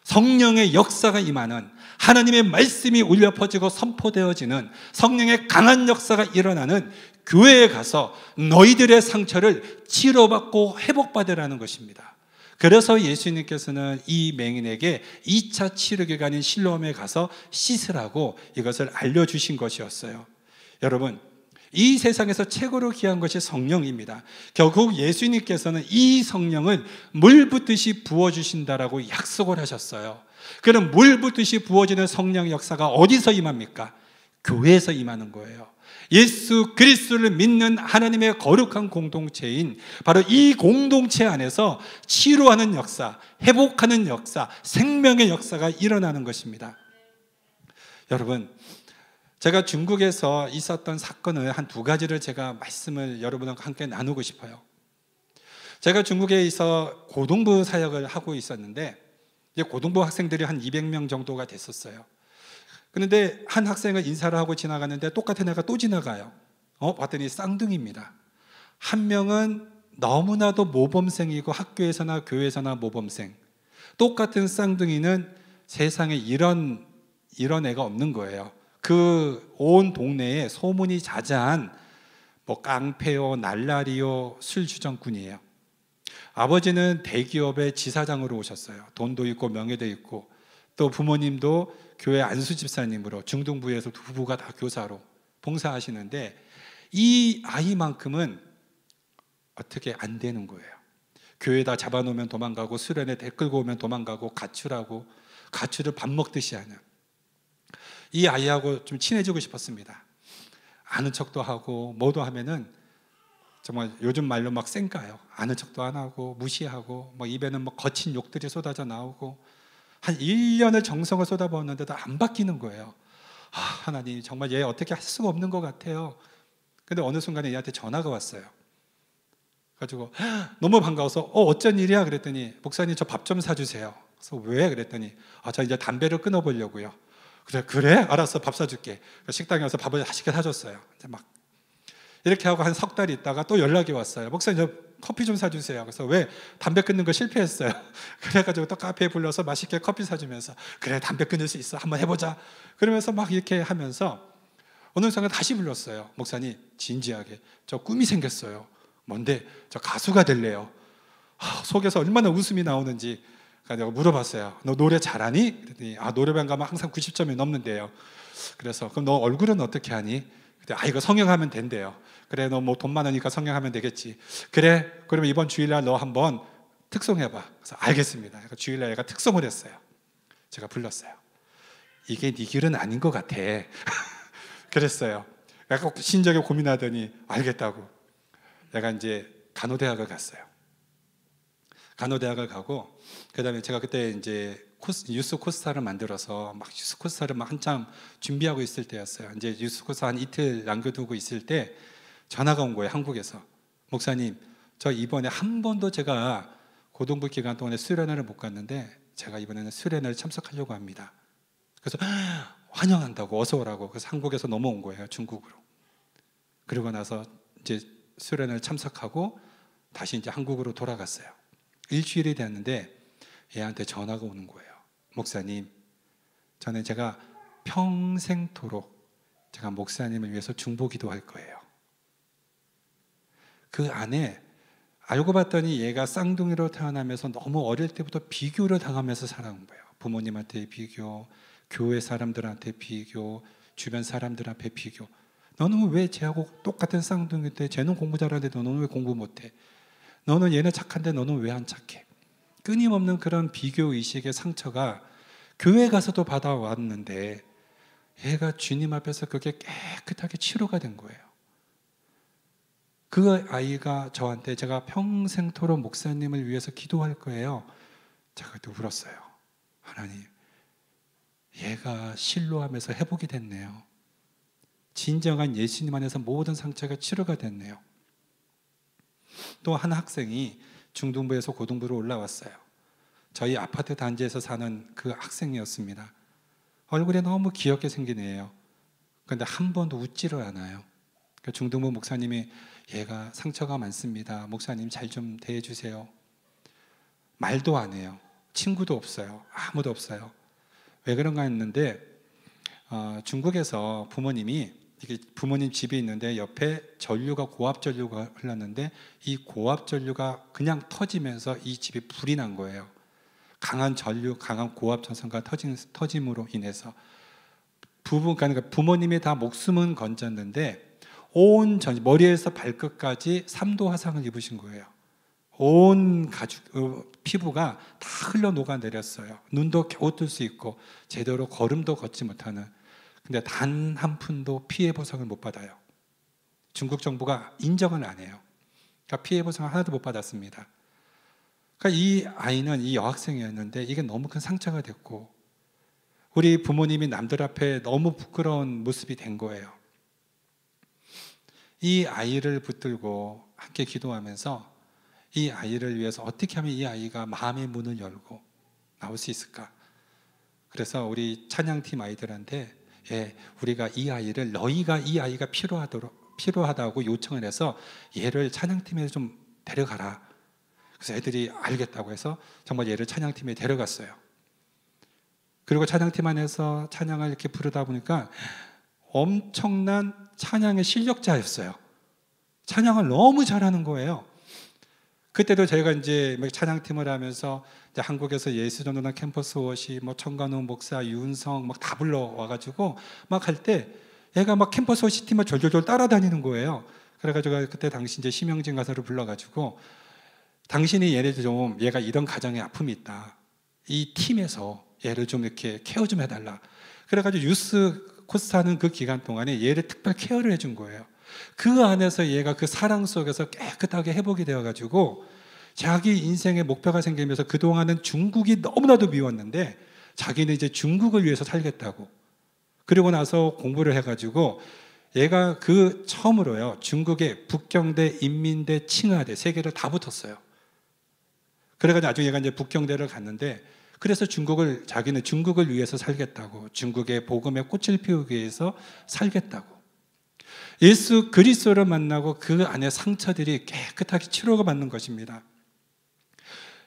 성령의 역사가 임하는 하나님의 말씀이 울려 퍼지고 선포되어지는 성령의 강한 역사가 일어나는 교회에 가서 너희들의 상처를 치료받고 회복받으라는 것입니다. 그래서 예수님께서는 이 맹인에게 2차 치료 기간인 실로암에 가서 씻으라고 이것을 알려주신 것이었어요. 여러분, 이 세상에서 최고로 귀한 것이 성령입니다. 결국 예수님께서는 이 성령을 물 붓듯이 부어주신다라고 약속을 하셨어요. 그럼 물 붓듯이 부어지는 성령 역사가 어디서 임합니까? 교회에서 임하는 거예요. 예수 그리스도를 믿는 하나님의 거룩한 공동체인 바로 이 공동체 안에서 치료하는 역사, 회복하는 역사, 생명의 역사가 일어나는 것입니다. 여러분, 제가 중국에서 있었던 사건을 한 두 가지를 제가 말씀을 여러분과 함께 나누고 싶어요. 제가 중국에 있어 고등부 사역을 하고 있었는데 고등부 학생들이 한 200명 정도가 됐었어요. 그런데 한 학생을 인사를 하고 지나가는데 똑같은 애가 또 지나가요. 어, 봤더니 쌍둥이입니다. 한 명은 너무나도 모범생이고 학교에서나 교회에서나 모범생. 똑같은 쌍둥이는 세상에 이런 이런 애가 없는 거예요. 그 온 동네에 소문이 자자한 뭐 깡패요, 날라리요, 술주정꾼이에요. 아버지는 대기업의 지사장으로 오셨어요. 돈도 있고 명예도 있고 또 부모님도 교회 안수 집사님으로 중등부에서 두 부부가 다 교사로 봉사하시는데 이 아이만큼은 어떻게 안 되는 거예요. 교회다 잡아놓으면 도망가고 수련회 대 끌고 오면 도망가고 가출하고 가출을 밥 먹듯이 하는 이 아이하고 좀 친해지고 싶었습니다. 아는 척도 하고 뭐도 하면은 정말 요즘 말로 막 쌩까요. 아는 척도 안 하고 무시하고 뭐 입에는 뭐 거친 욕들이 쏟아져 나오고 한 1년을 정성을 쏟아부었는데도 안 바뀌는 거예요. 아, 하나님 정말 얘 어떻게 할 수가 없는 것 같아요. 근데 어느 순간에 얘한테 전화가 왔어요. 가지고 너무 반가워서 어 어쩐 일이야 그랬더니 목사님 저 밥 좀 사주세요. 그래서 왜 그랬더니 아 저 이제 담배를 끊어보려고요. 그래 그래 알았어 밥 사줄게. 식당에 와서 밥을 맛있게 사줬어요. 이제 막 이렇게 하고 한 석 달 있다가 또 연락이 왔어요. 목사님 저 커피 좀 사주세요. 그래서 왜 담배 끊는 거 실패했어요. 그래가지고 또 카페에 불러서 맛있게 커피 사주면서 그래 담배 끊을 수 있어 한번 해보자. 그러면서 막 이렇게 하면서 어느 순간 다시 불렀어요. 목사님 진지하게 저 꿈이 생겼어요. 뭔데 저 가수가 될래요. 아, 속에서 얼마나 웃음이 나오는지 내가 물어봤어요. 너 노래 잘하니? 그랬더니 아 노래방 가면 항상 90점이 넘는데요. 그래서 그럼 너 얼굴은 어떻게 하니? 아 이거 성형하면 된대요. 그래 너 뭐 돈 많으니까 성형하면 되겠지. 그래 그러면 이번 주일날 너 한번 특송해봐. 그래서 알겠습니다. 주일날 얘가 특송을 했어요. 제가 불렀어요. 이게 네 길은 아닌 것 같아. 그랬어요. 약간 신적에 고민하더니 알겠다고. 내가 이제 간호대학을 갔어요. 간호대학을 가고 그다음에 제가 그때 이제 코스, 유스 코스타를 만들어서 막 유스 코스타를 막 한참 준비하고 있을 때였어요. 이제 유스 코스타 한 이틀 남겨두고 있을 때 전화가 온 거예요. 한국에서 목사님 저 이번에 한 번도 제가 고등부 기간 동안에 수련회를 못 갔는데 제가 이번에는 수련회를 참석하려고 합니다. 그래서 환영한다고 어서 오라고 그래서 한국에서 넘어온 거예요 중국으로. 그러고 나서 이제 수련을 참석하고 다시 이제 한국으로 돌아갔어요. 일주일이 됐는데 얘한테 전화가 오는 거예요. 목사님, 저는 제가 평생토록 제가 목사님을 위해서 중보 기도 할 거예요. 그 안에 알고 봤더니 얘가 쌍둥이로 태어나면서 너무 어릴 때부터 비교를 당하면서 살아온 거예요. 부모님한테 비교, 교회 사람들한테 비교, 주변 사람들 앞에 비교. 너는 왜 쟤하고 똑같은 쌍둥이인데 쟤는 공부 잘하는데 너는 왜 공부 못해? 너는 얘는 착한데 너는 왜 안 착해? 끊임없는 그런 비교 의식의 상처가 교회 가서도 받아왔는데 얘가 주님 앞에서 그게 깨끗하게 치료가 된 거예요. 그 아이가 저한테 제가 평생토록 목사님을 위해서 기도할 거예요. 제가 그때 울었어요. 하나님, 얘가 실로하면서 회복이 됐네요. 진정한 예수님 안에서 모든 상처가 치료가 됐네요. 또 한 학생이 중등부에서 고등부로 올라왔어요. 저희 아파트 단지에서 사는 그 학생이었습니다. 얼굴에 너무 귀엽게 생긴 애예요. 그런데 한 번도 웃지를 않아요. 그 중등부 목사님이 얘가 상처가 많습니다. 목사님 잘 좀 대해 주세요. 말도 안 해요. 친구도 없어요. 아무도 없어요. 왜 그런가 했는데 어, 중국에서 부모님이 이게 부모님 집이 있는데 옆에 전류가 고압 전류가 흘렀는데 이 고압 전류가 그냥 터지면서 이 집이 불이 난 거예요. 강한 전류, 강한 고압 전선과 터진 터짐으로 인해서 부부 그러니까 부모님이 다 목숨은 건졌는데 온 전, 머리에서 발끝까지 3도 화상을 입으신 거예요. 온 가죽 어, 피부가 다 흘러 녹아 내렸어요. 눈도 겨우 뜰 수 있고 제대로 걸음도 걷지 못하는 근데 단 한 푼도 피해 보상을 못 받아요. 중국 정부가 인정을 안 해요. 그러니까 피해 보상 하나도 못 받았습니다. 그러니까 이 아이는 이 여학생이었는데 이게 너무 큰 상처가 됐고 우리 부모님이 남들 앞에 너무 부끄러운 모습이 된 거예요. 이 아이를 붙들고 함께 기도하면서 이 아이를 위해서 어떻게 하면 이 아이가 마음의 문을 열고 나올 수 있을까? 그래서 우리 찬양팀 아이들한테 예, 우리가 이 아이를 너희가 이 아이가 필요하도록 필요하다고 요청을 해서 얘를 찬양팀에 좀 데려가라. 그래서 애들이 알겠다고 해서 정말 얘를 찬양팀에 데려갔어요. 그리고 찬양팀 안에서 찬양을 이렇게 부르다 보니까 엄청난 찬양의 실력자였어요. 찬양을 너무 잘하는 거예요. 그때도 저희가 이제 찬양팀을 하면서 이제 한국에서 예수전도단 캠퍼스 워십, 뭐 천관웅 목사, 윤성 막 다 불러 와가지고 막 할 때 얘가 막 캠퍼스 워십 팀을 졸졸졸 따라다니는 거예요. 그래가지고 그때 당시 이제 심영진 간사를 불러가지고 당신이 얘를 좀 얘가 이런 가정의 아픔이 있다. 이 팀에서 얘를 좀 이렇게 care 좀 해달라. 그래가지고 유스 코스타 하는 그 기간 동안에 얘를 특별 care를 해준 거예요. 그 안에서 얘가 그 사랑 속에서 깨끗하게 회복이 되어가지고 자기 인생의 목표가 생기면서 그동안은 중국이 너무나도 미웠는데 자기는 이제 중국을 위해서 살겠다고. 그리고 나서 공부를 해가지고 얘가 그 처음으로요 중국의 북경대, 인민대, 칭하대 세 개를 다 붙었어요. 그래가지고 나중에 얘가 이제 북경대를 갔는데 그래서 중국을 자기는 중국을 위해서 살겠다고 중국의 복음의 꽃을 피우기 위해서 살겠다고 예수 그리스도를 만나고 그 안에 상처들이 깨끗하게 치료가 받는 것입니다.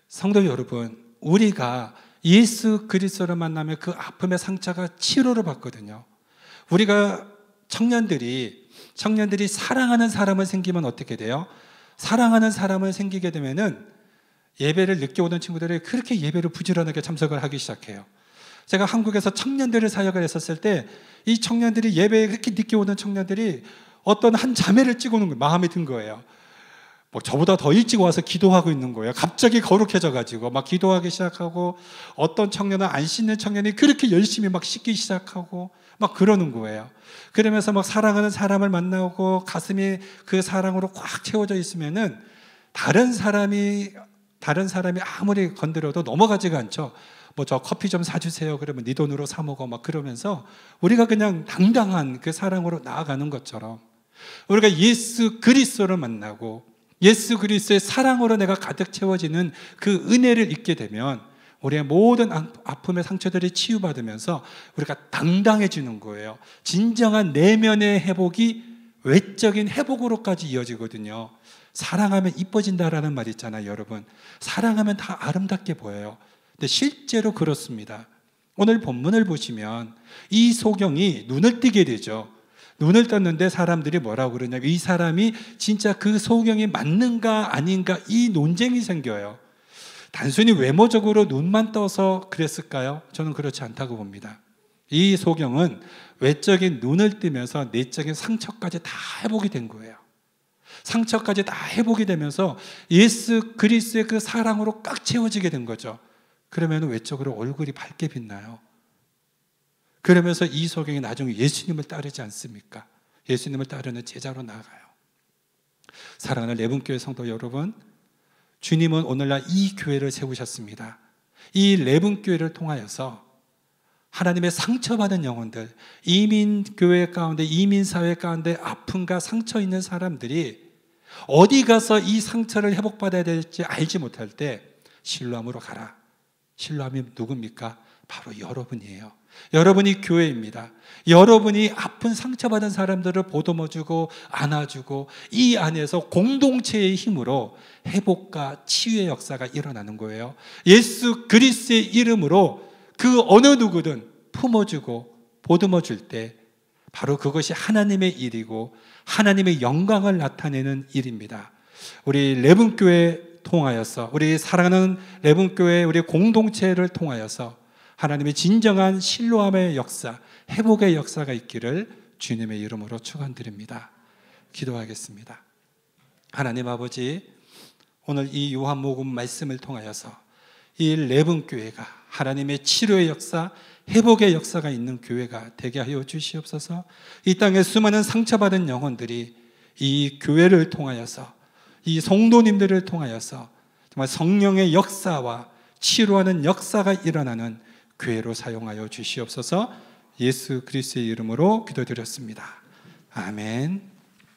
성도 여러분, 우리가 예수 그리스도를 만나면 그 아픔의 상처가 치료를 받거든요. 우리가 청년들이 청년들이 사랑하는 사람을 생기면 어떻게 돼요? 사랑하는 사람을 생기게 되면은 예배를 늦게 오던 친구들이 그렇게 예배를 부지런하게 참석을 하기 시작해요. 제가 한국에서 청년들을 사역을 했었을 때 이 청년들이 예배에 그렇게 늦게 오는 청년들이 어떤 한 자매를 찍어놓은 거예요. 마음에 든 거예요. 뭐 저보다 더 일찍 와서 기도하고 있는 거예요. 갑자기 거룩해져 가지고 막 기도하기 시작하고 어떤 청년은 안 씻는 청년이 그렇게 열심히 막 씻기 시작하고 막 그러는 거예요. 그러면서 막 사랑하는 사람을 만나고 가슴이 그 사랑으로 꽉 채워져 있으면은 다른 사람이 다른 사람이 아무리 건드려도 넘어가지가 않죠. 뭐 저 커피 좀 사주세요. 그러면 네 돈으로 사 먹어. 막 그러면서 우리가 그냥 당당한 그 사랑으로 나아가는 것처럼 우리가 예수 그리스도를 만나고 예수 그리스도의 사랑으로 내가 가득 채워지는 그 은혜를 잊게 되면 우리의 모든 아픔의 상처들이 치유받으면서 우리가 당당해지는 거예요. 진정한 내면의 회복이 외적인 회복으로까지 이어지거든요. 사랑하면 이뻐진다라는 말 있잖아요, 여러분. 사랑하면 다 아름답게 보여요. 근데 실제로 그렇습니다. 오늘 본문을 보시면 이 소경이 눈을 뜨게 되죠. 눈을 떴는데 사람들이 뭐라고 그러냐면 이 사람이 진짜 그 소경이 맞는가 아닌가 이 논쟁이 생겨요. 단순히 외모적으로 눈만 떠서 그랬을까요? 저는 그렇지 않다고 봅니다. 이 소경은 외적인 눈을 뜨면서 내적인 상처까지 다 회복이 된 거예요. 상처까지 다 회복이 되면서 예수 그리스의 그 사랑으로 꽉 채워지게 된 거죠. 그러면 외적으로 얼굴이 밝게 빛나요. 그러면서 이 소경이 나중에 예수님을 따르지 않습니까? 예수님을 따르는 제자로 나아가요. 사랑하는 레분교회 성도 여러분, 주님은 오늘날 이 교회를 세우셨습니다. 이 레분교회를 통하여서 하나님의 상처받은 영혼들, 이민교회 가운데, 이민사회 가운데 아픔과 상처 있는 사람들이 어디 가서 이 상처를 회복받아야 될지 알지 못할 때 신뢰함으로 가라. 신뢰함이 누굽니까? 바로 여러분이에요. 여러분이 교회입니다. 여러분이 아픈 상처받은 사람들을 보듬어주고 안아주고 이 안에서 공동체의 힘으로 회복과 치유의 역사가 일어나는 거예요. 예수 그리스의 이름으로 그 어느 누구든 품어주고 보듬어줄 때 바로 그것이 하나님의 일이고 하나님의 영광을 나타내는 일입니다. 우리 레분교회 통하여서 우리 사랑하는 레분교회 우리 공동체를 통하여서 하나님의 진정한 신로함의 역사, 회복의 역사가 있기를 주님의 이름으로 축원드립니다. 기도하겠습니다. 하나님 아버지, 오늘 이 요한복음 말씀을 통하여서 이 레븐 교회가 하나님의 치료의 역사, 회복의 역사가 있는 교회가 되게 하여 주시옵소서. 이 땅에 수많은 상처받은 영혼들이 이 교회를 통하여서 이 성도님들을 통하여서 정말 성령의 역사와 치료하는 역사가 일어나는 교회로 사용하여 주시옵소서. 예수 그리스도의 이름으로 기도드렸습니다. 아멘.